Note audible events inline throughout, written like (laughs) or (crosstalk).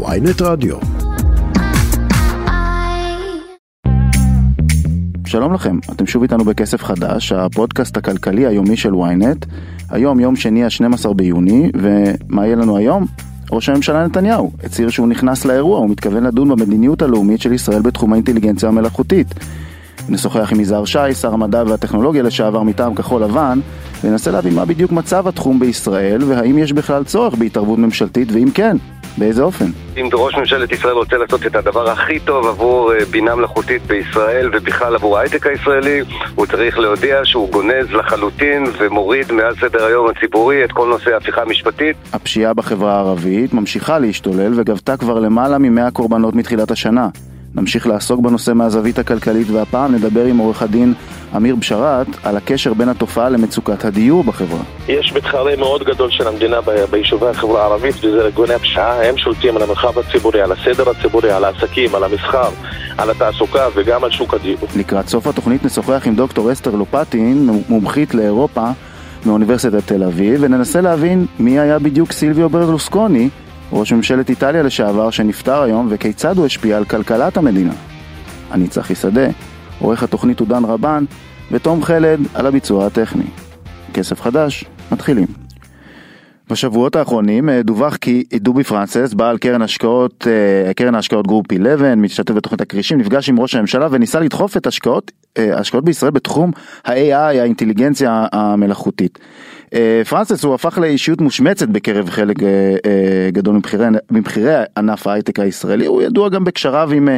ויינט רדיו. שלום לכם, אתם שוב איתנו בכסף חדש, הפודקאסט הכלכלי היומי של ויינט. היום יום שני ה-12 ביוני, ומה יהיה לנו היום? ראש הממשלה נתניהו הצהיר שהוא נכנס לאירוע, הוא מתכוון לדון במדיניות הלאומית של ישראל בתחום האינטליגנציה המלאכותית. נשוחח עם יזהר שי, שר המדע והטכנולוגיה לשעבר מטעם כחול לבן, וננסה להבין מה בדיוק מצב התחום בישראל, והאם יש בכלל צורך בהתערבות ממשלתית, ואם כן, באיזה אופן? אם ראש ממשלת ישראל רוצה לעשות את הדבר הכי טוב עבור אה, בינה מלאכותית בישראל ובכלל עבור ההייטק הישראלי, הוא צריך להודיע שהוא גונז לחלוטין ומוריד מעל סדר היום הציבורי את כל נושא ההפיכה המשפטית. הפשיעה בחברה הערבית ממשיכה להשתולל וגבתה כבר למעלה מ-100 קורבנות מתחילת השנה. נמשיך לעסוק בנושא מהזווית הכלכלית והפעם נדבר עם עורך הדין אמיר בשאראת על הקשר בין התופעה למצוקת הדיור בחברה. יש מתחרה מאוד גדול של המדינה ביישובי החברה הערבית וזה ארגוני הפשיעה, הם שולטים על המרחב הציבורי, על הסדר הציבורי, על העסקים, על המסחר, על התעסוקה וגם על שוק הדיור. לקראת סוף התוכנית נשוחח עם דוקטור אסתר לופטין, מומחית לאירופה מאוניברסיטת תל אביב, וננסה להבין מי היה בדיוק סילביו ברלוסקוני ראש ממשלת איטליה לשעבר שנפטר היום וכיצד הוא השפיע על כלכלת המדינה. אני צחי שדה, עורך התוכנית הוא דן רבן, ותום חלד על הביצוע הטכני. כסף חדש, מתחילים. בשבועות האחרונים אה, דווח כי דובי פרנסס, בעל קרן השקעות, אה, קרן ההשקעות גרופ 11, משתתף בתוכנית הכרישים, נפגש עם ראש הממשלה וניסה לדחוף את השקעות, אה, השקעות בישראל בתחום ה-AI, האינטליגנציה המלאכותית. פרנסס הוא הפך לאישיות מושמצת בקרב חלק גדול מבכירי ענף ההייטק הישראלי, הוא ידוע גם בקשריו עם,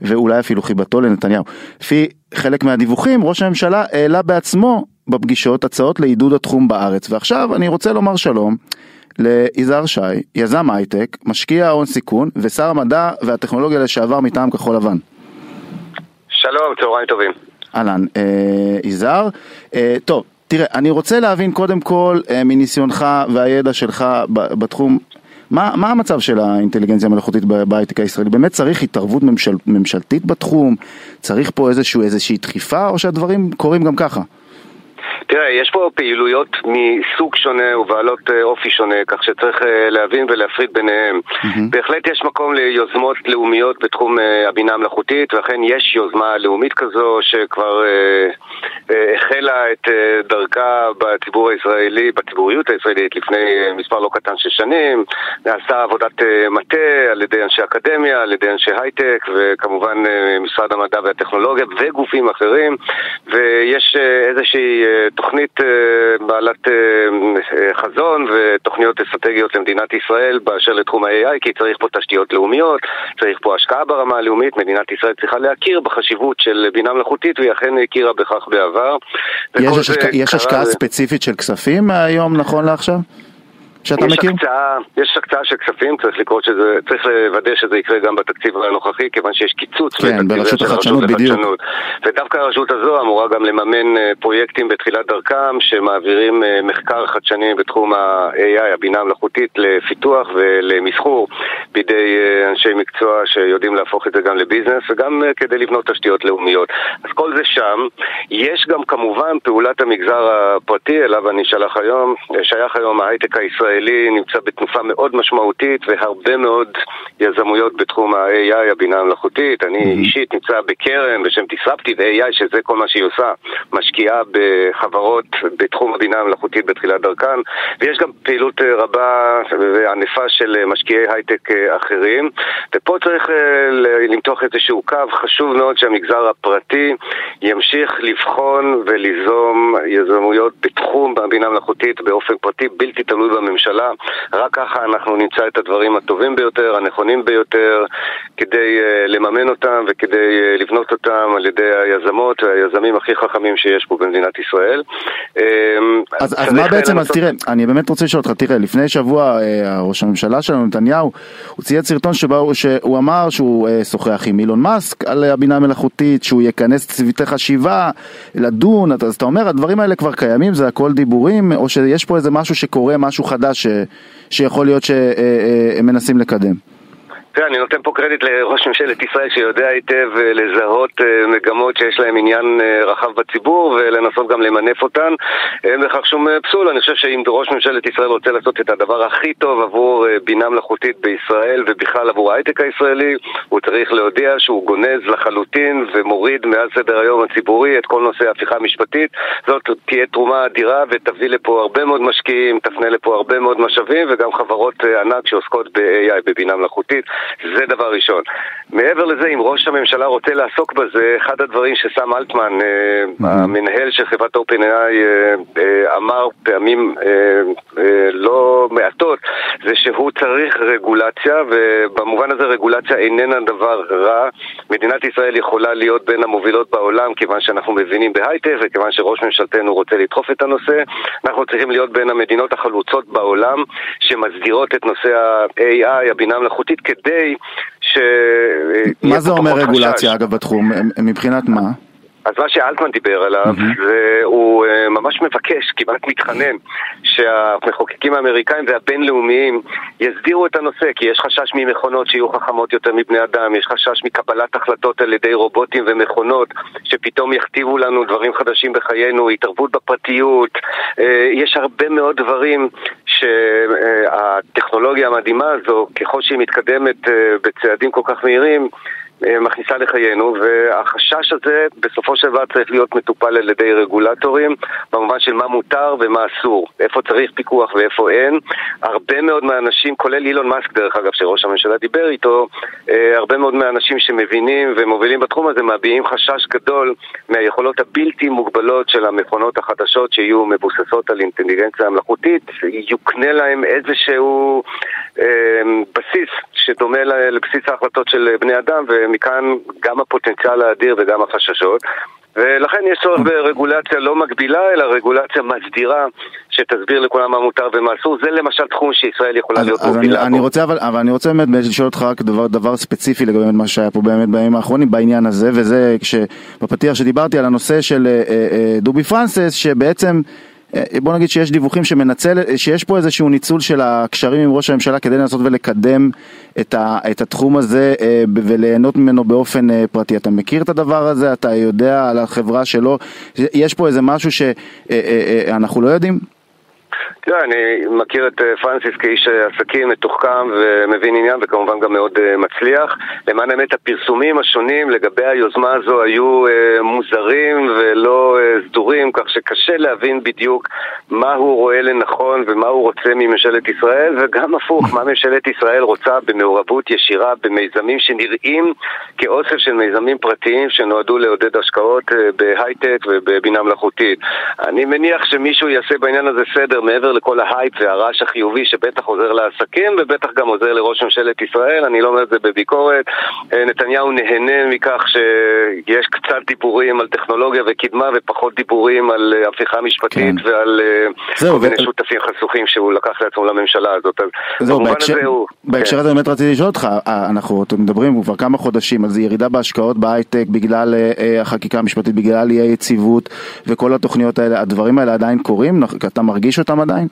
ואולי אפילו חיבתו לנתניהו. לפי חלק מהדיווחים, ראש הממשלה העלה בעצמו בפגישות הצעות לעידוד התחום בארץ. ועכשיו אני רוצה לומר שלום ליזהר שי, יזם הייטק, משקיע הון סיכון ושר המדע והטכנולוגיה לשעבר מטעם כחול לבן. שלום, צהריים טובים. אהלן, אה, יזהר. אה, טוב, תראה, אני רוצה להבין קודם כל אה, מניסיונך והידע שלך בתחום, מה, מה המצב של האינטליגנציה המלאכותית בהייטק הישראלי? באמת צריך התערבות ממשל, ממשלתית בתחום? צריך פה איזשהו, איזושהי דחיפה או שהדברים קורים גם ככה? תראה, יש פה פעילויות מסוג שונה ובעלות אה, אופי שונה, כך שצריך אה, להבין ולהפריד ביניהם. Mm-hmm. בהחלט יש מקום ליוזמות לאומיות בתחום אה, הבינה המלאכותית, ואכן יש יוזמה לאומית כזו שכבר החלה את דרכה בציבור הישראלי, בציבוריות הישראלית לפני מספר לא קטן של שנים. נעשתה עבודת מטה על ידי אנשי אקדמיה, על ידי אנשי הייטק, וכמובן משרד המדע והטכנולוגיה וגופים אחרים, ויש איזושהי תוכנית אה, בעלת אה, אה, חזון ותוכניות אסטרטגיות למדינת ישראל באשר לתחום ה-AI כי צריך פה תשתיות לאומיות, צריך פה השקעה ברמה הלאומית, מדינת ישראל צריכה להכיר בחשיבות של בינה מלאכותית והיא אכן הכירה בכך בעבר. יש, השק... יש השקעה זה... ספציפית של כספים היום נכון לעכשיו? שאתה יש מכיר? הקצאה, יש הקצאה של כספים, צריך לקרוא שזה, צריך לוודא שזה יקרה גם בתקציב הנוכחי, כיוון שיש קיצוץ כן, ברשות החדשנות, בדיוק. ודווקא הרשות הזו אמורה גם לממן אה, פרויקטים בתחילת דרכם, שמעבירים אה, מחקר חדשני בתחום ה-AI, הבינה המלאכותית, לפיתוח ולמסחור בידי אה, אנשי מקצוע שיודעים להפוך את זה גם לביזנס, וגם כדי לבנות תשתיות לאומיות. אז כל זה שם. יש גם כמובן פעולת המגזר הפרטי, אליו אני שלח היום, שייך היום ההייטק הישראלי. הישראלי נמצא בתנופה מאוד משמעותית והרבה מאוד יזמויות בתחום ה-AI, הבינה המלאכותית. אני mm-hmm. אישית נמצא בקרן בשם Disruptive AI, שזה כל מה שהיא עושה, משקיעה בחברות בתחום הבינה המלאכותית בתחילת דרכן, ויש גם פעילות אה, רבה וענפה של משקיעי הייטק אה, אחרים. ופה צריך אה, למתוח איזשהו קו חשוב מאוד שהמגזר הפרטי ימשיך לבחון וליזום יזמויות בתחום הבינה המלאכותית באופן פרטי בלתי תלוי בממשלה. הממשלה. רק ככה אנחנו נמצא את הדברים הטובים ביותר, הנכונים ביותר, כדי uh, לממן אותם וכדי uh, לבנות אותם על ידי היזמות והיזמים הכי חכמים שיש פה במדינת ישראל. Um, אז, אז מה בעצם. אז תראה, אני באמת רוצה לשאול אותך, תראה, לפני שבוע ראש הממשלה שלנו, נתניהו, הוא צייץ סרטון שבו שהוא אמר שהוא שוחח עם אילון מאסק על הבינה המלאכותית, שהוא יכנס צוותי חשיבה, לדון, אז אתה אומר, הדברים האלה כבר קיימים, זה הכל דיבורים, או שיש פה איזה משהו שקורה, משהו חדש ש, שיכול להיות שהם מנסים לקדם? תראה, אני נותן פה קרדיט לראש ממשלת ישראל שיודע היטב אה, לזהות אה, מגמות שיש להן עניין אה, רחב בציבור ולנסות גם למנף אותן. אין בכך שום פסול, אני חושב שאם ראש ממשלת ישראל רוצה לעשות את הדבר הכי טוב עבור בינה מלאכותית בישראל ובכלל עבור ההייטק הישראלי, הוא צריך להודיע שהוא גונז לחלוטין ומוריד מעל סדר היום הציבורי את כל נושא ההפיכה המשפטית. זאת תהיה תרומה אדירה ותביא לפה הרבה מאוד משקיעים, תפנה לפה הרבה מאוד משאבים וגם חברות ענק שעוסקות ב-AI, בבינה מלאכותית. זה דבר ראשון. מעבר לזה, אם ראש הממשלה רוצה לעסוק בזה, אחד הדברים שסם אלטמן, אה, המנהל של חברת OpenAI, אה, אה, אמר פעמים לא מעטות, זה שהוא צריך רגולציה, ובמובן הזה רגולציה איננה דבר רע. מדינת ישראל יכולה להיות בין המובילות בעולם, כיוון שאנחנו מבינים בהייטק, וכיוון שראש ממשלתנו רוצה לדחוף את הנושא. אנחנו צריכים להיות בין המדינות החלוצות בעולם, שמסדירות את נושא ה-AI, הבינה המלאכותית, כדי ש... מה זה אומר רגולציה, אגב, בתחום? מבחינת מה? אז מה שאלטמן דיבר עליו, mm-hmm. זה הוא uh, ממש מבקש, כמעט מתחנן, שהמחוקקים האמריקאים והבינלאומיים יסדירו את הנושא, כי יש חשש ממכונות שיהיו חכמות יותר מבני אדם, יש חשש מקבלת החלטות על ידי רובוטים ומכונות, שפתאום יכתיבו לנו דברים חדשים בחיינו, התערבות בפרטיות, uh, יש הרבה מאוד דברים שהטכנולוגיה המדהימה הזו, ככל שהיא מתקדמת uh, בצעדים כל כך מהירים, אה, מכניסה לחיינו, והחשש הזה בסופו של דבר צריך להיות מטופל על ידי רגולטורים במובן של מה מותר ומה אסור, איפה צריך פיקוח ואיפה אין. הרבה מאוד מהאנשים, כולל אילון מאסק דרך אגב, שראש הממשלה דיבר איתו, אה, הרבה מאוד מהאנשים שמבינים ומובילים בתחום הזה מביעים חשש גדול מהיכולות הבלתי מוגבלות של המכונות החדשות שיהיו מבוססות על אינטליגנציה מלאכותית, יוקנה להם איזשהו אה, בסיס שדומה לבסיס ההחלטות של בני אדם ומכאן גם הפוטנציאל האדיר וגם החששות. ולכן יש צורך ברגולציה לא מגבילה, אלא רגולציה מסדירה שתסביר לכולם מה מותר ומה אסור. זה למשל תחום שישראל יכולה להיות מובילה בו. אני רוצה, אבל, אבל אני רוצה באמת לשאול אותך רק דבר, דבר ספציפי לגבי מה שהיה פה באמת בימים האחרונים בעניין הזה, וזה כשבפתיח שדיברתי על הנושא של אה, אה, דובי פרנסס, שבעצם... אה, בוא נגיד שיש דיווחים שמנצל, שיש פה איזשהו ניצול של הקשרים עם ראש הממשלה כדי לנסות ולקדם את, ה, את התחום הזה אה, וליהנות ממנו באופן אה, פרטי. אתה מכיר את הדבר הזה? אתה יודע על החברה שלו? יש פה איזה משהו שאנחנו לא יודעים? תראה, אני מכיר את אה, פרנסיס כאיש אה, עסקים מתוחכם ומבין עניין וכמובן גם מאוד אה, מצליח. למען האמת, הפרסומים השונים לגבי היוזמה הזו היו מוזרים ולא סדורים, כך שקשה להבין בדיוק מה הוא רואה לנכון ומה הוא רוצה מממשלת ישראל, וגם הפוך, מה ממשלת ישראל רוצה במעורבות ישירה במיזמים שנראים כאוסף של מיזמים פרטיים שנועדו לעודד השקעות בהייטק ובבינה מלאכותית. אני מניח שמישהו יעשה בעניין הזה סדר מעבר לכל ההייפ והרעש החיובי שבטח עוזר לעסקים ובטח גם עוזר לראש ממשלת ישראל, אני לא אומר את זה בביקורת. אה, נתניהו נהנה מכך שיש קצת דיבורים על טכנולוגיה וקדמה ופחות דיבורים על אה, הפיכה משפטית כן. ועל אה, כל מיני ו... שותפים חשוכים שהוא לקח לעצמו לממשלה הזאת. זהו, בהקשר, הזה הוא... בהקשר כן. הזה באמת רציתי לשאול אותך, אנחנו מדברים כבר כמה חודשים על זה ירידה בהשקעות בהייטק בגלל החקיקה המשפטית, בגלל אי היציבות וכל התוכניות האלה, הדברים האלה עדיין קורים? אתה מרגיש אותם עדיין?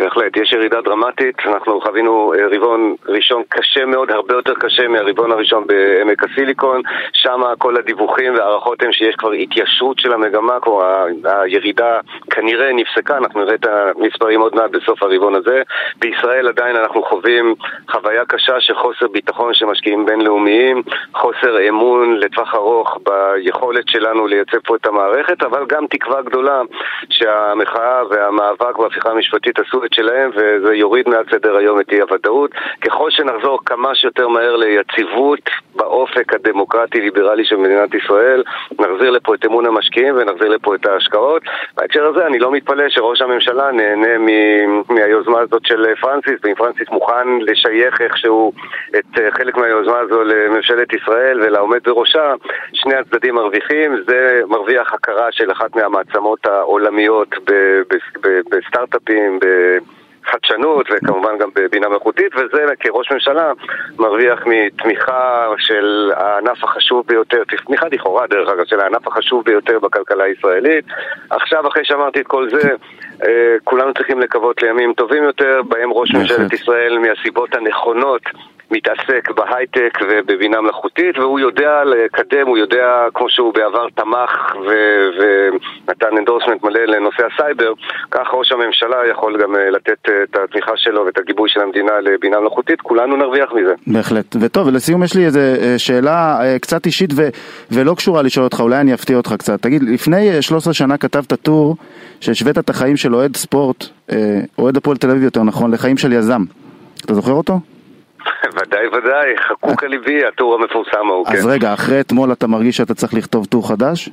בהחלט, יש ירידה דרמטית, אנחנו חווינו אה, רבעון ראשון קשה מאוד, הרבה יותר קשה מהרבעון הראשון בעמק הסיליקון, שם כל הדיווחים וההערכות הם שיש כבר התיישרות של המגמה, כלומר הירידה כנראה נפסקה, אנחנו נראה את המספרים עוד מעט בסוף הרבעון הזה. בישראל עדיין אנחנו חווים חוויה קשה של חוסר ביטחון של משקיעים בינלאומיים, חוסר אמון לטווח ארוך ביכולת שלנו לייצב פה את המערכת, אבל גם תקווה גדולה שהמחאה והמאבק בהפיכה המשפטית עשו שלהם וזה יוריד מעל סדר היום את אי הוודאות. ככל שנחזור כמה שיותר מהר ליציבות באופק הדמוקרטי-ליברלי של מדינת ישראל, נחזיר לפה את אמון המשקיעים ונחזיר לפה את ההשקעות. בהקשר הזה אני לא מתפלא שראש הממשלה נהנה מ- מהיוזמה הזאת של פרנסיס, ואם פרנסיס מוכן לשייך איכשהו את אה, חלק מהיוזמה הזו לממשלת ישראל ולעומד בראשה, שני הצדדים מרוויחים, זה מרוויח הכרה של אחת מהמעצמות העולמיות בסטארט-אפים, חדשנות וכמובן גם בבינה מלאכותית וזה כראש ממשלה מרוויח מתמיכה של הענף החשוב ביותר, תמיכה לכאורה דרך אגב, של הענף החשוב ביותר בכלכלה הישראלית. עכשיו אחרי שאמרתי את כל זה, אה, כולנו צריכים לקוות לימים טובים יותר, בהם ראש ממשלת ישראל מהסיבות הנכונות מתעסק בהייטק ובבינה מלאכותית והוא יודע לקדם, הוא יודע, כמו שהוא בעבר תמך ונתן endorsement מלא לנושא הסייבר, כך ראש הממשלה יכול גם לתת את התמיכה שלו ואת הגיבוי של המדינה לבינה מלאכותית, כולנו נרוויח מזה. בהחלט. וטוב, ולסיום יש לי איזו שאלה קצת אישית ו- ולא קשורה לשאול אותך, אולי אני אפתיע אותך קצת. תגיד, לפני 13 שנה כתבת טור שהשווית את החיים של אוהד ספורט, אוהד הפועל תל אביב יותר נכון, לחיים של יזם. אתה זוכר אותו? (laughs) ודאי ודאי, חקוק על ליבי, הטור המפורסם ההוא, כן. אז רגע, אחרי אתמול אתה מרגיש שאתה צריך לכתוב טור חדש?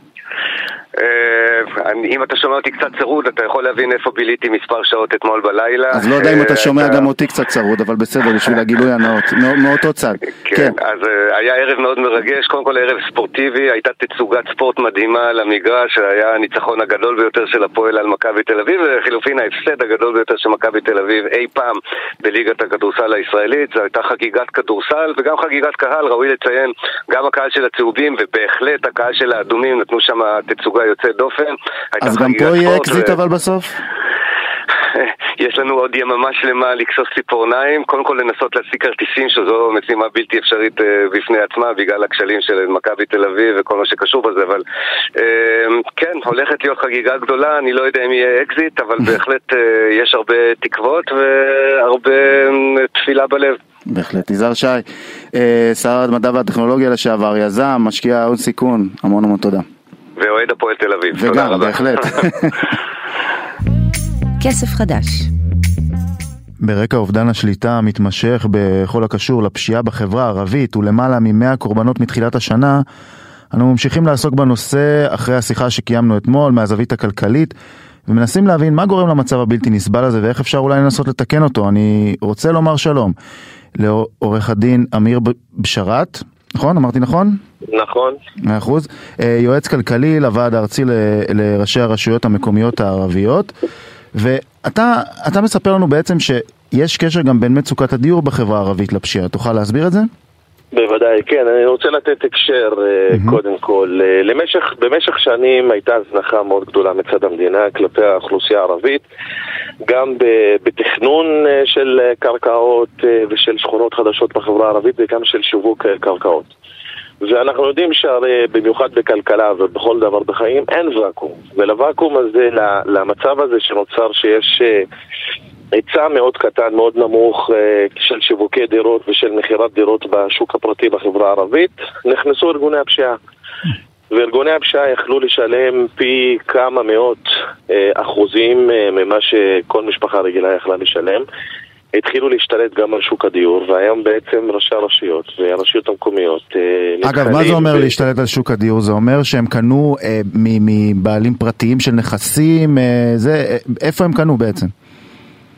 אה, אם אתה שומע אותי קצת צרוד, אתה יכול להבין איפה ביליתי מספר שעות אתמול בלילה. אז לא יודע אם אתה אה, שומע גם אותי קצת צרוד, אבל בסדר, בשביל הגילוי הנאות, מאותו צד. כן, כן. אז אה, היה ערב מאוד מרגש, קודם כל ערב ספורטיבי, הייתה תצוגת ספורט מדהימה על המגרש, היה הניצחון הגדול ביותר של הפועל על מכבי תל אביב, ולחילופין ההפסד הגדול ביותר של מכבי תל אביב אי פעם בליגת הכדורסל הישראלית, זו הייתה חגיגת כדורסל וגם חגיגת קהל, ראוי לציין, גם הקהל של הצהובים ובהחלט הקהל של האדומים נתנו שם תצוגה יוצאת דופן. אז גם פה יהיה אקזיט אבל בסוף? (laughs) יש לנו עוד יממה שלמה לכסוס ציפורניים, קודם כל לנסות להשיג כרטיסים שזו משימה בלתי אפשרית אה, בפני עצמה בגלל הכשלים של מכבי תל אביב וכל מה שקשור בזה, אבל אה, כן, הולכת להיות חגיגה גדולה, אני לא יודע אם יהיה אקזיט, אבל (laughs) בהחלט אה, יש הרבה תקוות והרבה תפילה בלב. בהחלט. יזהר שי, שר המדע והטכנולוגיה לשעבר, יזם, משקיע הון סיכון, המון המון תודה. ואוהד הפועל תל אביב. וגם, בהחלט. (laughs) כסף חדש. ברקע אובדן השליטה המתמשך בכל הקשור לפשיעה בחברה הערבית ולמעלה מ-100 קורבנות מתחילת השנה, אנו ממשיכים לעסוק בנושא אחרי השיחה שקיימנו אתמול מהזווית הכלכלית ומנסים להבין מה גורם למצב הבלתי נסבל הזה ואיך אפשר אולי לנסות לתקן אותו. אני רוצה לומר שלום לעורך הדין אמיר בשרת, נכון? אמרתי נכון? נכון. מאה אחוז. אה, יועץ כלכלי לוועד הארצי לראשי הרשויות המקומיות הערביות. ואתה מספר לנו בעצם שיש קשר גם בין מצוקת הדיור בחברה הערבית לפשיעה. תוכל להסביר את זה? בוודאי, כן. אני רוצה לתת הקשר mm-hmm. קודם כל. אה, למשך, במשך שנים הייתה הזנחה מאוד גדולה מצד המדינה כלפי האוכלוסייה הערבית, גם בתכנון של קרקעות ושל שכונות חדשות בחברה הערבית וגם של שיווק קרקעות. ואנחנו יודעים שהרי במיוחד בכלכלה ובכל דבר בחיים אין ואקום. ולוואקום הזה, למצב הזה שנוצר שיש אה, היצע מאוד קטן, מאוד נמוך אה, של שיווקי דירות ושל מכירת דירות בשוק הפרטי בחברה הערבית, נכנסו ארגוני הפשיעה. וארגוני הפשיעה יכלו לשלם פי כמה מאות אה, אחוזים ממה שכל משפחה רגילה יכלה לשלם התחילו להשתלט גם על שוק הדיור, והיום בעצם ראשי הרשויות והרשויות המקומיות אה, אגב, מה זה אומר ב... להשתלט על שוק הדיור? זה אומר שהם קנו אה, מבעלים פרטיים של נכסים, אה, זה, אה, איפה הם קנו בעצם?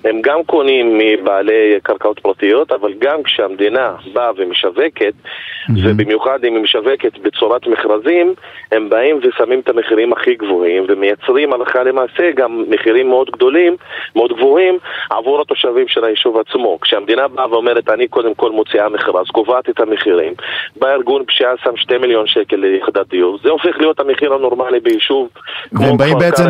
הם גם קונים מבעלי קרקעות פרטיות, אבל גם כשהמדינה באה ומשווקת, mm-hmm. ובמיוחד אם היא משווקת בצורת מכרזים, הם באים ושמים את המחירים הכי גבוהים, ומייצרים הלכה למעשה גם מחירים מאוד גדולים, מאוד גבוהים, עבור התושבים של היישוב עצמו. כשהמדינה באה ואומרת, אני קודם כל מוציאה מכרז, קובעת את המחירים, בא ארגון פשיעה שם 2 מיליון שקל ליחידת דיור, זה הופך להיות המחיר הנורמלי ביישוב והם באים בעצם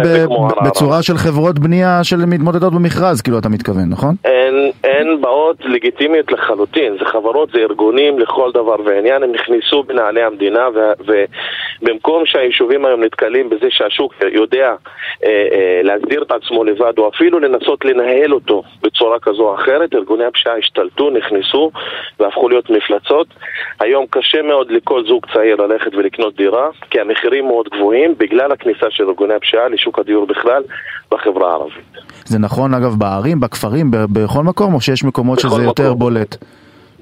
בצורה של חברות בנייה של מתמודדות במכרז, כאילו אתה מתכוון, נכון? אין, אין באות לגיטימיות לחלוטין, זה חברות, זה ארגונים לכל דבר ועניין, הם נכנסו בנעלי המדינה ובמקום שהיישובים היום נתקלים בזה שהשוק יודע אה, אה, להגדיר את עצמו לבד או אפילו לנסות לנהל אותו בצורה כזו או אחרת, ארגוני הפשיעה השתלטו, נכנסו והפכו להיות מפלצות. היום קשה מאוד לכל זוג צעיר ללכת ולקנות דירה כי המחירים מאוד גבוהים בגלל הכניסה של ארגוני הפשיעה לשוק הדיור בכלל בחברה הערבית. זה נכון אגב בערים, בכפרים, בכל מקום, או שיש מקומות שזה מקום. יותר בולט?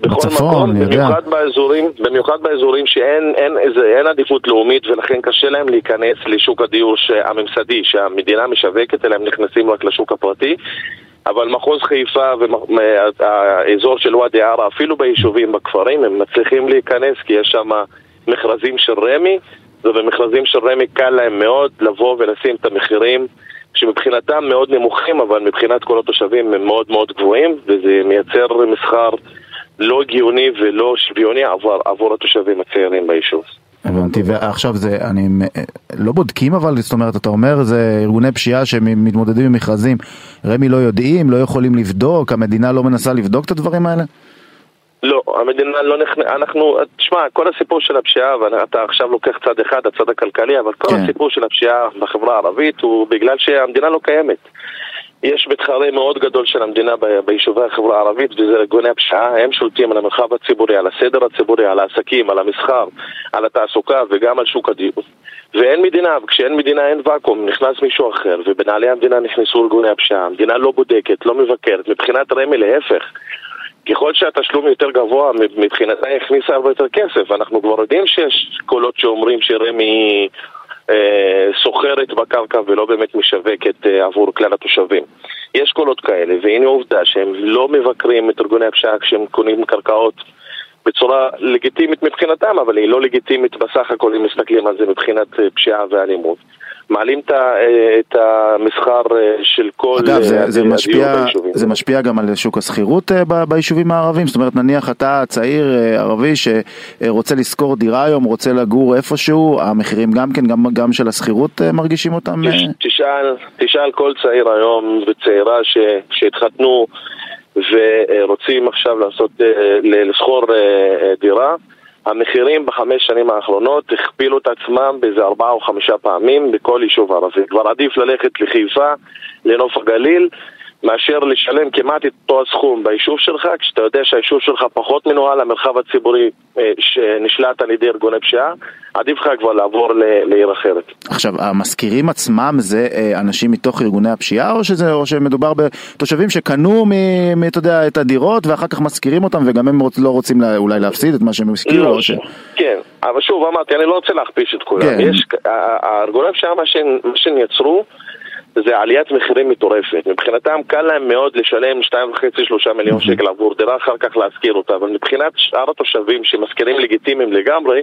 בצפון, אני יודע. במיוחד באזורים, במיוחד באזורים שאין אין, איזה, אין עדיפות לאומית ולכן קשה להם להיכנס לשוק הדיור הממסדי שהמדינה משווקת, אלא הם נכנסים רק לשוק הפרטי. אבל מחוז חיפה והאזור של ואדי ערה, אפילו ביישובים, בכפרים, הם מצליחים להיכנס כי יש שם מכרזים של רמ"י, ובמכרזים של רמ"י קל להם מאוד לבוא ולשים את המחירים שמבחינתם מאוד נמוכים, אבל מבחינת כל התושבים הם מאוד מאוד גבוהים, וזה מייצר מסחר לא הגיוני ולא שוויוני עבור, עבור התושבים הצעירים ביישוב. הבנתי, ועכשיו זה, אני, לא בודקים אבל, זאת אומרת, אתה אומר, זה ארגוני פשיעה שמתמודדים עם מכרזים, רמ"י לא יודעים, לא יכולים לבדוק, המדינה לא מנסה לבדוק את הדברים האלה? לא, המדינה לא נכנס... אנחנו... תשמע, כל הסיפור של הפשיעה, ואתה עכשיו לוקח צד אחד, הצד הכלכלי, אבל כל כן. הסיפור של הפשיעה בחברה הערבית הוא בגלל שהמדינה לא קיימת. יש מתחרה מאוד גדול של המדינה ביישובי החברה הערבית וזה ארגוני הפשיעה, הם שולטים על המרחב הציבורי, על הסדר הציבורי, על העסקים, על המסחר, על התעסוקה וגם על שוק הדיור. ואין מדינה, וכשאין מדינה אין ואקום, נכנס מישהו אחר, ובנעלי המדינה נכנסו ארגוני הפשיעה, המדינה לא בודקת, לא מבקרת, מבחינת רמ"י להפך. ככל שהתשלום יותר גבוה, מבחינתה הכניסה הרבה יותר כסף. אנחנו כבר יודעים שיש קולות שאומרים שרמ"י אה, סוחרת בקרקע ולא באמת משווקת אה, עבור כלל התושבים. יש קולות כאלה, והנה עובדה שהם לא מבקרים את ארגוני הפשיעה כשהם קונים קרקעות בצורה לגיטימית מבחינתם, אבל היא לא לגיטימית בסך הכל אם מסתכלים על זה מבחינת אה, פשיעה ואלימות. מעלים את המסחר של כל אגב, זה, זה, משפיע, זה משפיע גם על שוק השכירות ביישובים הערבים? זאת אומרת, נניח אתה צעיר ערבי שרוצה לשכור דירה היום, רוצה לגור איפשהו, המחירים גם כן, גם, גם של השכירות מרגישים אותם? תשאל, תשאל כל צעיר היום וצעירה שהתחתנו ורוצים עכשיו לעשות, לשכור דירה המחירים בחמש שנים האחרונות הכפילו את עצמם באיזה ארבעה או חמישה פעמים בכל יישוב ערבי. כבר עדיף ללכת לחיפה, לנוף הגליל, מאשר לשלם כמעט את אותו הסכום ביישוב שלך, כשאתה יודע שהיישוב שלך פחות מנוהל, המרחב הציבורי אה, שנשלט על ידי ארגוני פשיעה, עדיף לך כבר לעבור לעיר אחרת. עכשיו, המשכירים עצמם זה אה, אנשים מתוך ארגוני הפשיעה, או, שזה, או שמדובר בתושבים שקנו, מ, מ, אתה יודע, את הדירות ואחר כך משכירים אותם וגם הם לא רוצים לה, אולי להפסיד את מה שהם השכירו? לא, ש... כן, אבל שוב אמרתי, אני לא רוצה להכפיש את כולם. כן. יש, הארגוני הפשיעה, מה שהם יצרו, זה עליית מחירים מטורפת. מבחינתם קל להם מאוד לשלם 2.5-3 מיליון שקל עבור דירה, אחר כך להשכיר אותה, אבל מבחינת שאר התושבים שמשכירים לגיטימיים לגמרי,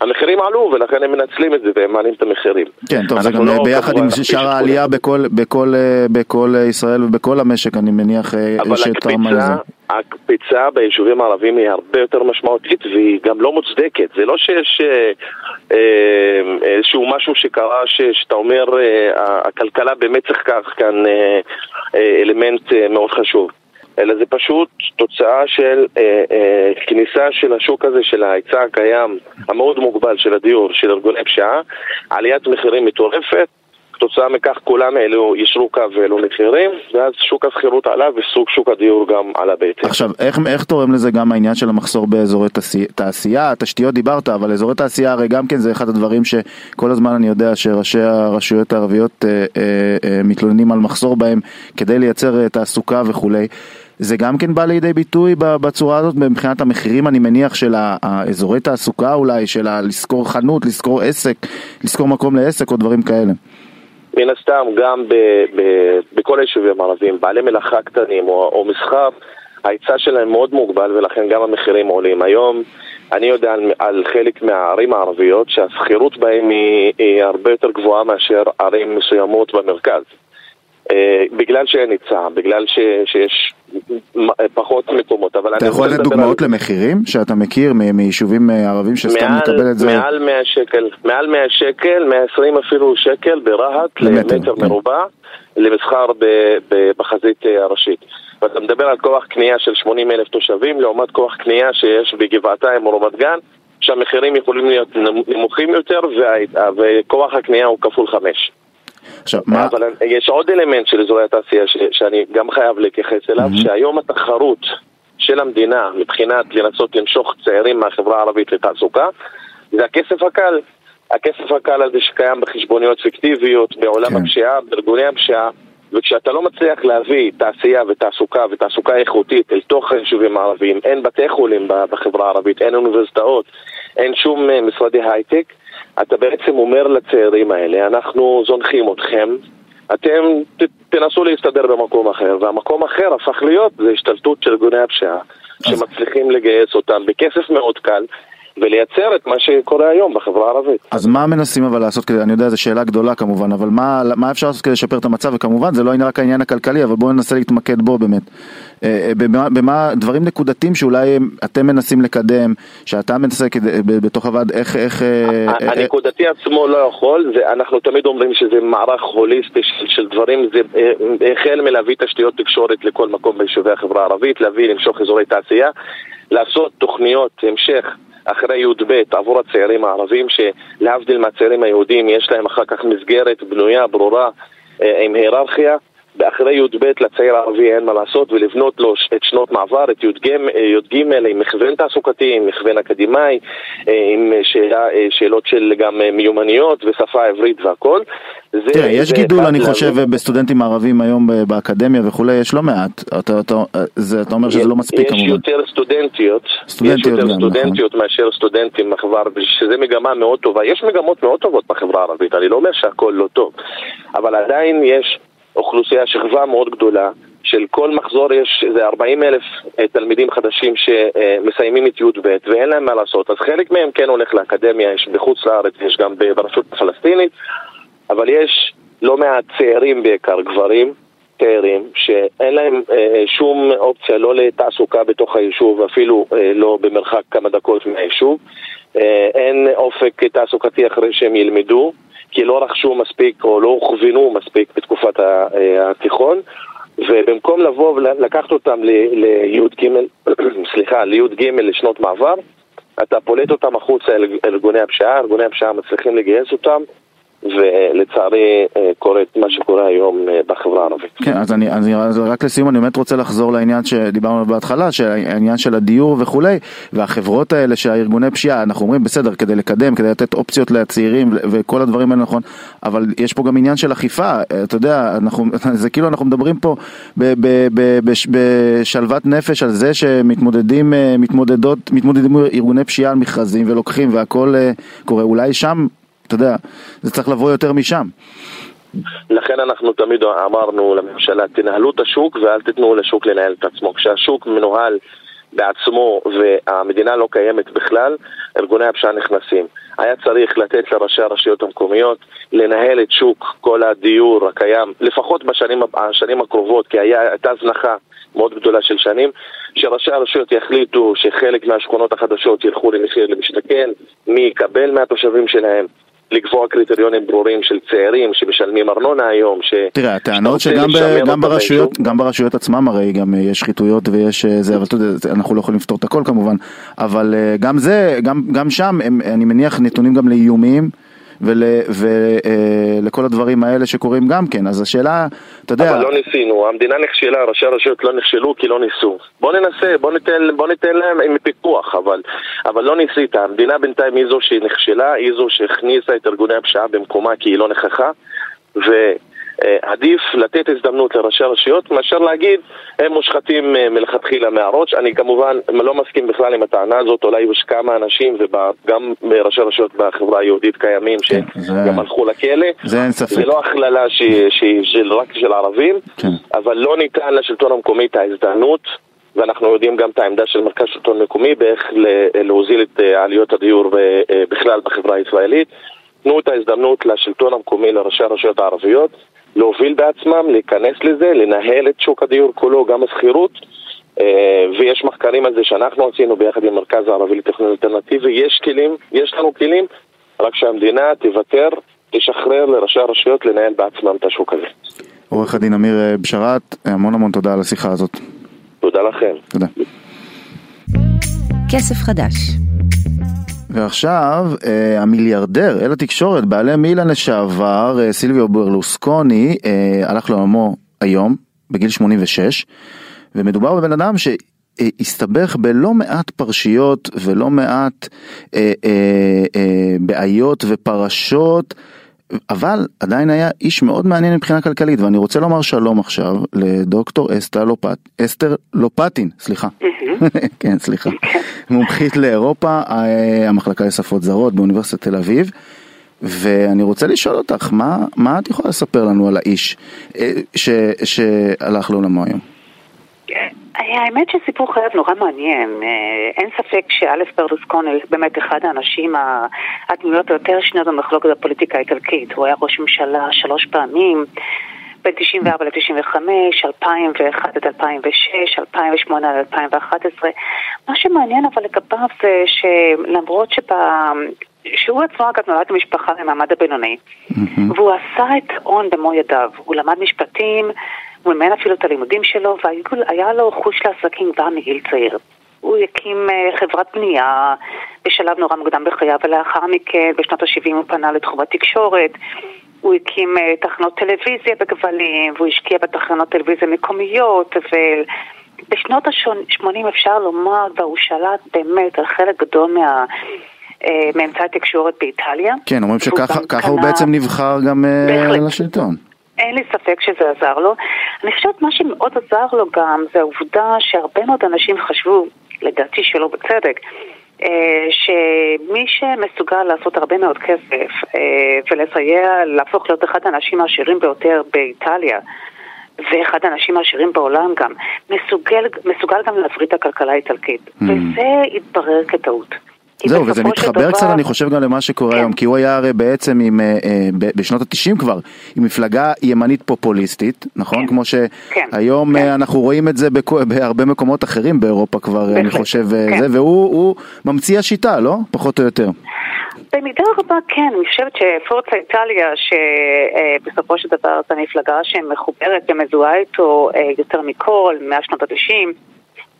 המחירים עלו ולכן הם מנצלים את זה והם מעלים את המחירים. כן, טוב, זה גם לא ביחד עם שאר העלייה בכל, בכל, אה, בכל ישראל ובכל המשק, אני מניח אה, שתרמה לזה. הקפיצה ביישובים הערביים היא הרבה יותר משמעותית והיא גם לא מוצדקת. זה לא שיש אה, אה, איזשהו משהו שקרה ש, שאתה אומר אה, הכלכלה באמת צריכה כאן אה, אה, אלמנט אה, מאוד חשוב. אלא זה פשוט תוצאה של אה, אה, כניסה של השוק הזה, של ההיצע הקיים, המאוד מוגבל של הדיור, של ארגוני פשיעה, עליית מחירים מטורפת, כתוצאה מכך כולם העלו, ישרו קו והעלו מחירים, ואז שוק השכירות עלה וסוג שוק הדיור גם עלה בהתאם. עכשיו, איך, איך תורם לזה גם העניין של המחסור באזורי תעשייה? תשתיות דיברת, אבל אזורי תעשייה הרי גם כן זה אחד הדברים שכל הזמן אני יודע שראשי הרשויות הערביות אה, אה, אה, מתלוננים על מחסור בהם כדי לייצר אה, תעסוקה וכולי. זה גם כן בא לידי ביטוי בצורה הזאת מבחינת המחירים אני מניח של האזורי תעסוקה אולי, של לשכור חנות, לשכור עסק, לשכור מקום לעסק או דברים כאלה. מן הסתם גם ב, ב, בכל היישובים הערביים, בעלי מלאכה קטנים או, או מסחר, ההיצע שלהם מאוד מוגבל ולכן גם המחירים עולים. היום אני יודע על, על חלק מהערים הערביות שהשכירות בהם היא, היא הרבה יותר גבוהה מאשר ערים מסוימות במרכז. אה, בגלל שאין היצע, בגלל ש, שיש פחות מקומות. אבל אתה יכול לתת דוגמאות על... למחירים שאתה מכיר מיישובים אה, ערבים שסתם מעל, מקבל את זה? מעל 100 שקל, מעל 100 שקל, 120 אפילו שקל ברהט למטר, כן. מרובע למסחר ב, ב, בחזית אה, הראשית. ואתה מדבר על כוח קנייה של 80 אלף תושבים לעומת כוח קנייה שיש בגבעתיים או רמת גן שהמחירים יכולים להיות נמוכים יותר וכוח הקנייה הוא כפול חמש. עכשיו, מה... אבל יש עוד אלמנט של אזורי התעשייה ש, שאני גם חייב להתייחס אליו, mm-hmm. שהיום התחרות של המדינה מבחינת לנסות למשוך צעירים מהחברה הערבית לתעסוקה, זה הכסף הקל. הכסף הקל הזה שקיים בחשבוניות פיקטיביות, בעולם כן. הפשיעה, בארגוני הפשיעה, וכשאתה לא מצליח להביא תעשייה ותעסוקה ותעסוקה איכותית אל תוך היישובים הערביים, אין בתי חולים בחברה הערבית, אין אוניברסיטאות, אין שום אה, משרדי הייטק, אתה בעצם אומר לצעירים האלה, אנחנו זונחים אתכם, אתם ת, תנסו להסתדר במקום אחר, והמקום אחר הפך להיות זה השתלטות של ארגוני הפשיעה, שמצליחים לגייס אותם בכסף מאוד קל. ולייצר את מה שקורה היום בחברה הערבית. אז מה מנסים אבל לעשות כדי, אני יודע זו שאלה גדולה כמובן, אבל מה, מה אפשר לעשות כדי לשפר את המצב, וכמובן זה לא רק העניין הכלכלי, אבל בואו ננסה להתמקד בו באמת. אה, אה, במה, במה דברים נקודתיים שאולי אתם מנסים לקדם, שאתה מנסה בתוך הוועד, איך... איך אה, הנקודתי עצמו לא יכול, זה, אנחנו תמיד אומרים שזה מערך הוליסטי של, של דברים, זה החל מלהביא תשתיות תקשורת לכל מקום ביישובי החברה הערבית, להביא, למשוך אזורי תעשייה. לעשות תוכניות המשך אחרי י"ב עבור הצעירים הערבים, שלהבדיל מהצעירים היהודים יש להם אחר כך מסגרת בנויה, ברורה, אה, עם היררכיה. באחרי י"ב לצעיר הערבי אין מה לעשות ולבנות לו את שנות מעבר, את י"ג עם מכוון תעסוקתי, עם מכוון אקדמאי, אה, עם שאלה, אה, שאלות של גם מיומנויות ושפה עברית והכל. תראה, יש גידול, אני חושב, בסטודנטים ערבים היום באקדמיה וכולי, יש לא מעט. אתה, אתה, זה, אתה אומר שזה לא מספיק כמובן. יש יותר סטודנטיות, סטודנטיות, יש יותר גם, סטודנטיות נכון. מאשר סטודנטים בחברה הערבית, שזה מגמה מאוד טובה. יש מגמות מאוד טובות בחברה הערבית, אני לא אומר שהכל לא טוב, אבל עדיין יש אוכלוסייה, שכבה מאוד גדולה, של כל מחזור יש איזה 40 אלף אה, תלמידים חדשים שמסיימים את י"ב ואין להם מה לעשות, אז חלק מהם כן הולך לאקדמיה, יש בחוץ לארץ, יש גם ברשות הפלסטינית, אבל יש לא מעט צעירים בעיקר, גברים, צעירים, שאין להם אה, שום אופציה לא לתעסוקה בתוך היישוב, אפילו אה, לא במרחק כמה דקות מהיישוב. אה, אין אופק תעסוקתי אחרי שהם ילמדו. כי לא רכשו מספיק או לא הוכוונו מספיק בתקופת אה, התיכון ובמקום לבוא ולקחת אותם לי"ג, (clears throat) סליחה, לי"ג לשנות מעבר, אתה פולט אותם החוצה אל ארגוני הפשיעה, ארגוני הפשיעה מצליחים לגייס אותם ולצערי אה, קורה את מה שקורה היום אה, בחברה הערבית. כן, אז אני, אני רק לסיום אני באמת רוצה לחזור לעניין שדיברנו בהתחלה, העניין של הדיור וכולי, והחברות האלה שהארגוני פשיעה, אנחנו אומרים בסדר, כדי לקדם, כדי לתת אופציות לצעירים וכל הדברים האלה נכון, אבל יש פה גם עניין של אכיפה, אתה יודע, אנחנו, (laughs) זה כאילו אנחנו מדברים פה בשלוות נפש על זה שמתמודדים, אה, מתמודדות, מתמודדים ארגוני פשיעה על מכרזים ולוקחים והכל קורה, אולי שם אתה יודע, זה צריך לבוא יותר משם. לכן אנחנו תמיד אמרנו לממשלה, תנהלו את השוק ואל תיתנו לשוק לנהל את עצמו. כשהשוק מנוהל בעצמו והמדינה לא קיימת בכלל, ארגוני הפשיעה נכנסים. היה צריך לתת לראשי הרשויות המקומיות לנהל את שוק כל הדיור הקיים, לפחות בשנים השנים הקרובות, כי היה, הייתה הזנחה מאוד גדולה של שנים, שראשי הרשויות יחליטו שחלק מהשכונות החדשות ילכו למחיר למשתכן, מי יקבל מהתושבים שלהם, לקבוע קריטריונים ברורים של צעירים שמשלמים ארנונה היום. ש... תראה, הטענות שגם ב, גם ברשויות, גם ברשויות עצמם הרי גם יש שחיתויות ויש אה, זה, אבל אתה יודע, אנחנו לא יכולים לפתור את הכל כמובן, אבל אה, גם זה, גם, גם שם, הם, אני מניח נתונים גם לאיומים. ולכל ול, אה, הדברים האלה שקורים גם כן, אז השאלה, אתה יודע... אבל לא ניסינו, המדינה נכשלה, ראשי הרשויות לא נכשלו כי לא ניסו. בוא ננסה, בוא ניתן, בוא ניתן להם עם פיקוח, אבל, אבל לא ניסית. המדינה בינתיים היא זו שנכשלה, היא זו שהכניסה את ארגוני הפשיעה במקומה כי היא לא נכחה, ו... אה, עדיף לתת הזדמנות לראשי הרשויות מאשר להגיד הם מושחתים אה, מלכתחילה מהראש. אני כמובן לא מסכים בכלל עם הטענה הזאת, אולי יש כמה אנשים וגם ראשי רשויות בחברה היהודית קיימים כן, שגם הלכו לכלא. זה אין ספק. זה לא הכללה שהיא רק של ערבים, כן. אבל לא ניתן לשלטון המקומי את ההזדמנות ואנחנו יודעים גם את העמדה של מרכז שלטון מקומי באיך להוזיל את אה, עלויות הדיור בכלל בחברה הישראלית. תנו את ההזדמנות לשלטון המקומי, לראשי הרשויות הערביות, להוביל בעצמם, להיכנס לזה, לנהל את שוק הדיור כולו, גם השכירות. אה, ויש מחקרים על זה שאנחנו עשינו ביחד עם מרכז הערבי לתכנון אלטרנטיבי. יש כלים, יש לנו כלים, רק שהמדינה תוותר, תשחרר לראשי הרשויות לנהל בעצמם את השוק הזה. עורך הדין אמיר אה, בשאראת, המון המון תודה על השיחה הזאת. תודה לכם. תודה. כסף חדש ועכשיו אה, המיליארדר אל התקשורת, בעלי מילן לשעבר, אה, סילביו ברלוסקוני, אה, הלך לעולמו היום, בגיל 86, ומדובר בבן אדם שהסתבך בלא מעט פרשיות ולא מעט אה, אה, אה, בעיות ופרשות. אבל עדיין היה איש מאוד מעניין מבחינה כלכלית ואני רוצה לומר שלום עכשיו לדוקטור אסתר לופט, אסתר לופטין, סליחה, (laughs) כן סליחה, מומחית לאירופה, אה, המחלקה לשפות זרות באוניברסיטת תל אביב ואני רוצה לשאול אותך מה, מה את יכולה לספר לנו על האיש אה, ש, שהלך לעולמו היום. האמת שסיפור חייו נורא מעניין. אה, אין ספק שאלף ברלוסקוני באמת אחד האנשים הדמויות היותר שניות במחלוקת הפוליטיקה האיטלקית. הוא היה ראש ממשלה שלוש פעמים. בין 94 ל-95, 2001 עד 2006, 2008 עד 2011. מה שמעניין אבל לגביו זה שלמרות שבה... שהוא עצמו אגב נולד במשפחה למעמד הבינוני, mm-hmm. והוא עשה את ההון במו ידיו. הוא למד משפטים, הוא מימן אפילו את הלימודים שלו, והיה לו חוש לעסקים כבר מגיל צעיר. הוא הקים חברת בנייה בשלב נורא מוקדם בחייו, ולאחר מכן, בשנות ה-70 הוא פנה לתחומת תקשורת. הוא הקים תחנות טלוויזיה בכבלים, והוא השקיע בתחנות טלוויזיה מקומיות, ובשנות ה-80 אפשר לומר, והוא שלט באמת על חלק גדול מה... מאמצעי התקשורת באיטליה. כן, אומרים שככה הוא בעצם נבחר גם בהחלט. לשלטון. אין לי ספק שזה עזר לו. אני חושבת מה שמאוד עזר לו גם זה העובדה שהרבה מאוד אנשים חשבו, לדעתי שלא בצדק, שמי שמסוגל לעשות הרבה מאוד כסף ולסייע להפוך להיות אחד האנשים העשירים ביותר באיטליה ואחד האנשים העשירים בעולם גם, מסוגל, מסוגל גם להבריא את הכלכלה האיטלקית. Mm. וזה התברר כטעות. זהו, וזה מתחבר דבר... קצת, אני חושב, גם למה שקורה כן. היום, כי הוא היה הרי בעצם עם, אה, אה, בשנות התשעים כבר, עם מפלגה ימנית פופוליסטית, נכון? כן. כמו שהיום כן. אה, אנחנו רואים את זה בכ... בהרבה מקומות אחרים באירופה כבר, בהחלט. אני חושב, כן. זה, והוא ממציא השיטה, לא? פחות או יותר. במידה רבה כן, אני חושבת שפורצה איטליה, שבסופו של דבר זו מפלגה שמחוברת ומזוהה איתו יותר מכל, מאז שנות התשעים,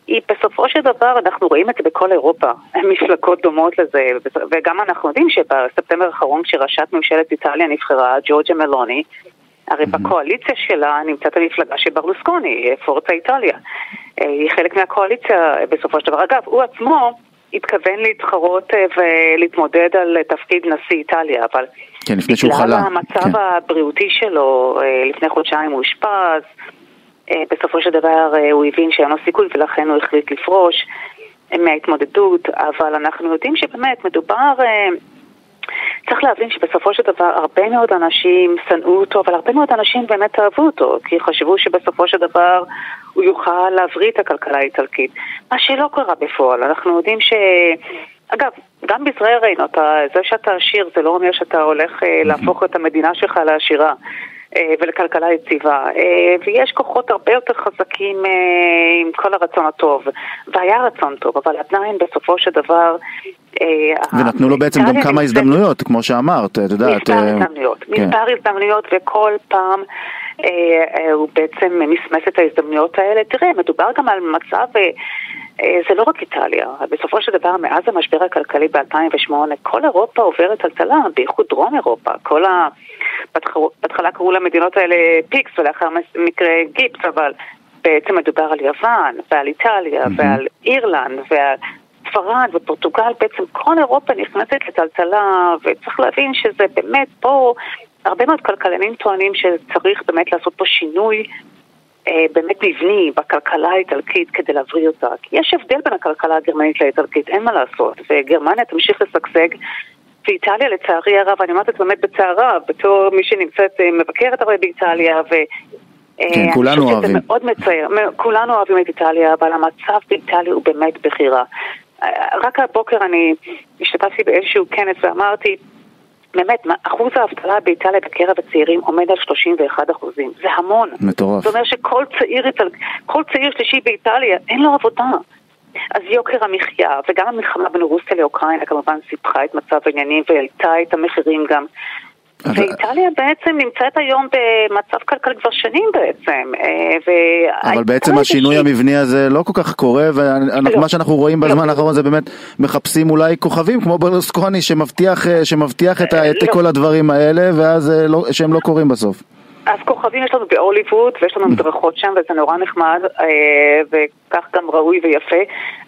היא בסופו של דבר, אנחנו רואים את זה בכל אירופה, (laughs) מפלגות דומות לזה, וגם אנחנו יודעים שבספטמבר האחרון כשראשת ממשלת איטליה נבחרה, ג'ורג'ה מלוני, הרי בקואליציה שלה נמצאת המפלגה של ברלוסקוני, פורצה איטליה. אה, היא חלק מהקואליציה בסופו של דבר. אגב, הוא עצמו התכוון להתחרות אה, ולהתמודד על תפקיד נשיא איטליה, אבל כן, לפני שהוא חלה. בגלל המצב כן. הבריאותי שלו, אה, לפני חודשיים הוא אושפז, אה, בסופו של דבר אה, הוא הבין שאין לו סיכוי ולכן הוא החליט לפרוש אה, מההתמודדות, אבל אנחנו יודעים שבאמת מדובר... צריך להבין שבסופו של דבר הרבה מאוד אנשים שנאו אותו, אבל הרבה מאוד אנשים באמת אהבו אותו, כי חשבו שבסופו של דבר הוא יוכל להבריא את הכלכלה האיטלקית, מה שלא קרה בפועל. אנחנו יודעים ש... אגב, גם בישראל ראינו, אתה, זה שאתה עשיר זה לא אומר שאתה הולך להפוך את המדינה שלך לעשירה. אה, ולכלכלה יציבה. אה, ויש כוחות הרבה יותר חזקים אה, עם כל הרצון הטוב. והיה רצון טוב, אבל עדיין בסופו של דבר... ונתנו לו בעצם גם כמה הזדמנויות, כמו שאמרת, את יודעת. מספר הזדמנויות, כן. מספר הזדמנויות, וכל פעם הוא בעצם מסמס את ההזדמנויות האלה. תראה, מדובר גם על מצב... זה לא רק איטליה, בסופו של דבר מאז המשבר הכלכלי ב-2008 כל אירופה עוברת טלטלה, בייחוד דרום אירופה, כל ה... בהתחלה קראו למדינות האלה PIGS ולאחר מכן GIPS, אבל בעצם מדובר על יוון ועל איטליה mm-hmm. ועל אירלנד ועל ספרד ופורטוגל, בעצם כל אירופה נכנסת לטלטלה וצריך להבין שזה באמת פה, הרבה מאוד כלכלנים טוענים שצריך באמת לעשות פה שינוי אה, באמת מבני בכלכלה האיטלקית כדי להבריא אותה. כי יש הבדל בין הכלכלה הגרמנית לאיטלקית, אין מה לעשות, וגרמניה תמשיך לשגשג ואיטליה לצערי הרב, אני אומרת את זה באמת בצער רב, בתור מי שנמצאת, אה, מבקרת הרבה באיטליה, ו... אה, כן, כולנו אוהבים. זה מאוד מצער, כולנו אוהבים את איטליה, אבל המצב באיטליה הוא באמת בכירה. אה, רק הבוקר אני השתתפתי באיזשהו כנס ואמרתי, באמת, אחוז האבטלה באיטליה בקרב הצעירים עומד על 31 אחוזים. זה המון. מטורף. זאת אומרת שכל צעיר, כל צעיר שלישי באיטליה, אין לו עבודה. אז יוקר המחיה, וגם המלחמה בין רוסיה לאוקראינה כמובן סיפחה את מצב העניינים והעלתה את המחירים גם. ואיטליה בעצם נמצאת היום במצב כלכלי כבר שנים בעצם. אה, אבל בעצם השינוי. המבני הזה לא כל כך קורה, ומה לא. שאנחנו רואים בזמן לא. האחרון זה באמת מחפשים אולי כוכבים כמו ברלוסקוני שמבטיח, אה, שמבטיח את, את לא. כל הדברים האלה, ואז אה, שהם לא קורים בסוף. אז כוכבים יש לנו בהוליווד, ויש לנו מדרכות שם, וזה נורא נחמד, אה, וכך גם ראוי ויפה,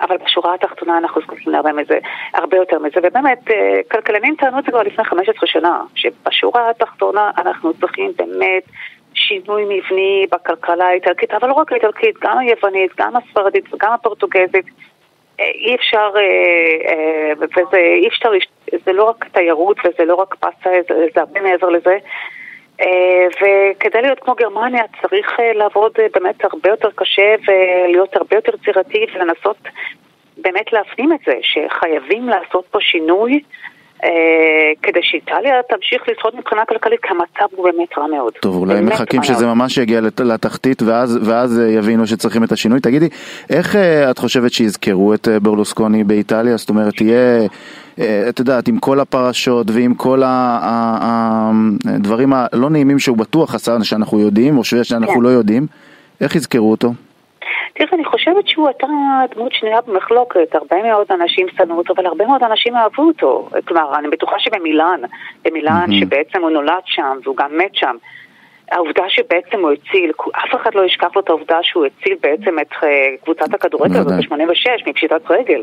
אבל בשורה התחתונה אנחנו זקוקים להרבה מזה, הרבה יותר מזה, ובאמת, אה, כלכלנים טענו את זה כבר לפני 15 שנה, שבשורה התחתונה אנחנו צריכים באמת שינוי מבני בכלכלה האיטלקית, אבל לא רק האיטלקית, גם היוונית, גם הספרדית וגם הפורטוגזית. אה, אי אפשר, וזה אי אפשר, זה לא רק תיירות וזה לא רק פסטה, זה, זה הרבה מעבר לזה. אה, וכדי להיות כמו גרמניה צריך אה, לעבוד אה, באמת הרבה יותר קשה ולהיות הרבה יותר יצירתי ולנסות באמת להפנים את זה, שחייבים לעשות פה שינוי כדי שאיטליה תמשיך לשרוד מבחינה כלכלית, כי המצב הוא באמת רע מאוד. טוב, אולי מחכים שזה ממש יגיע לתחתית ואז, ואז יבינו שצריכים את השינוי. תגידי, איך את חושבת שיזכרו את ברלוסקוני באיטליה? זאת אומרת, תהיה... אה, את יודעת, עם כל הפרשות ועם כל הדברים הלא נעימים שהוא בטוח עשה, שאנחנו יודעים, או שאנחנו כן. לא יודעים, איך יזכרו אותו? תראה, אני חושבת שהוא הייתה דמות שנויה במחלוקת, הרבה מאוד אנשים שנאו אותו, אבל הרבה מאוד אנשים אהבו אותו. כלומר, אני בטוחה שבמילאן, במילאן mm-hmm. שבעצם הוא נולד שם והוא גם מת שם, העובדה שבעצם הוא הציל, אף אחד לא ישכח לו את העובדה שהוא הציל בעצם את uh, קבוצת הכדורגל הזאת ב-86 מפשיטת רגל.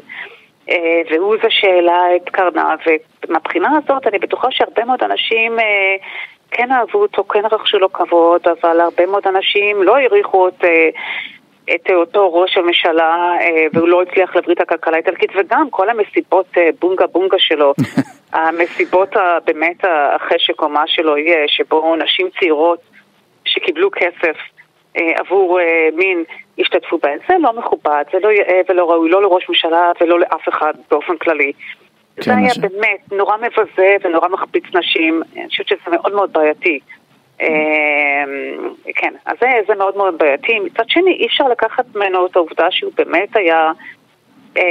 Uh, והוא זה שהעלה את קרנה, ומבחינה הזאת אני בטוחה שהרבה מאוד אנשים uh, כן אהבו אותו, כן רכשו לו כבוד, אבל הרבה מאוד אנשים לא העריכו את... את אותו ראש הממשלה והוא לא הצליח להבריא את הכלכלה האיטלקית וגם כל המסיבות בונגה בונגה שלו, (laughs) המסיבות באמת החשק או מה שלא יהיה, שבו נשים צעירות שקיבלו כסף אה, עבור אה, מין השתתפו בהן. זה לא מכובד, זה לא יאה ולא ראוי, לא לראש ממשלה ולא לאף אחד באופן כללי. כן, זה היה. באמת נורא מבזה ונורא מחפיץ נשים, אני חושבת שזה מאוד מאוד בעייתי. אה, כן, אז זה, זה מאוד מאוד בעייתי. מצד שני, אי אפשר לקחת ממנו את העובדה שהוא באמת היה אה,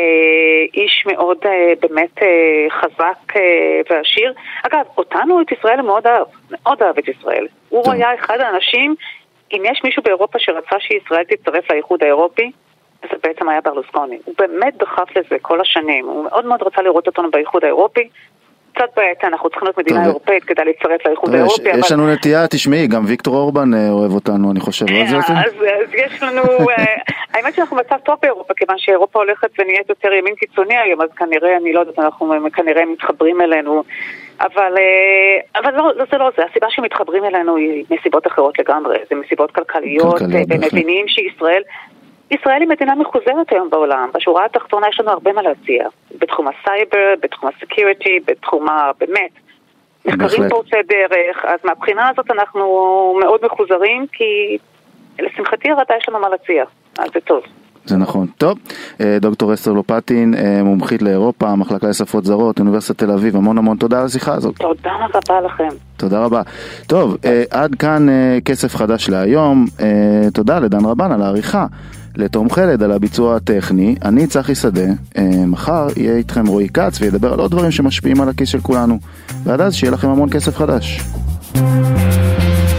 איש מאוד אה, באמת אה, חזק אה, ועשיר. אגב, אותנו, את ישראל, הוא מאוד אהב, מאוד אהב את ישראל. הוא טוב. היה אחד האנשים, אם יש מישהו באירופה שרצה שישראל תצטרף לאיחוד האירופי, זה בעצם היה ברלוסקוני. הוא באמת דחף לזה כל השנים. הוא מאוד מאוד רצה לראות אותנו באיחוד האירופי. קצת בעייתי, אנחנו צריכים להיות מדינה אירופאית כדי להצטרף לאיחוד האירופי. יש לנו נטייה, תשמעי, גם ויקטור אורבן אה, אוהב אותנו, אני חושב, לא זה? אז יש לנו, אה, (laughs) האמת שאנחנו במצב טוב באירופה, כיוון שאירופה הולכת ונהיית יותר ימין קיצוני היום, אז כנראה, אני לא יודעת, אנחנו כנראה מתחברים אלינו. אבל, אה, אבל לא, לא, זה לא זה, הסיבה שמתחברים אלינו היא מסיבות אחרות לגמרי, זה מסיבות כלכליות, ומבינים שישראל ישראל היא מדינה מחוזרת היום בעולם. בשורה התחתונה יש לנו הרבה מה להציע. בתחום הסייבר, בתחום ה security, בתחום ה... באמת. מחקרים פורצי דרך, אז מהבחינה הזאת אנחנו מאוד מחוזרים, כי לשמחתי הרבה יש לנו מה להציע, אז זה טוב. זה נכון. טוב, אה, דוקטור אסתר לופטין, אה, מומחית לאירופה, מחלקה לשפות זרות, אוניברסיטת תל אביב, המון המון תודה על השיחה הזאת. תודה רבה לכם. תודה רבה. טוב, אה, עד כאן כסף חדש להיום. תודה לדן רבן על העריכה. לתום חלד על הביצוע הטכני, אני צחי שדה, מחר יהיה איתכם רועי כץ וידבר על עוד דברים שמשפיעים על הכיס של כולנו. ועד אז שיהיה לכם המון כסף חדש. thank you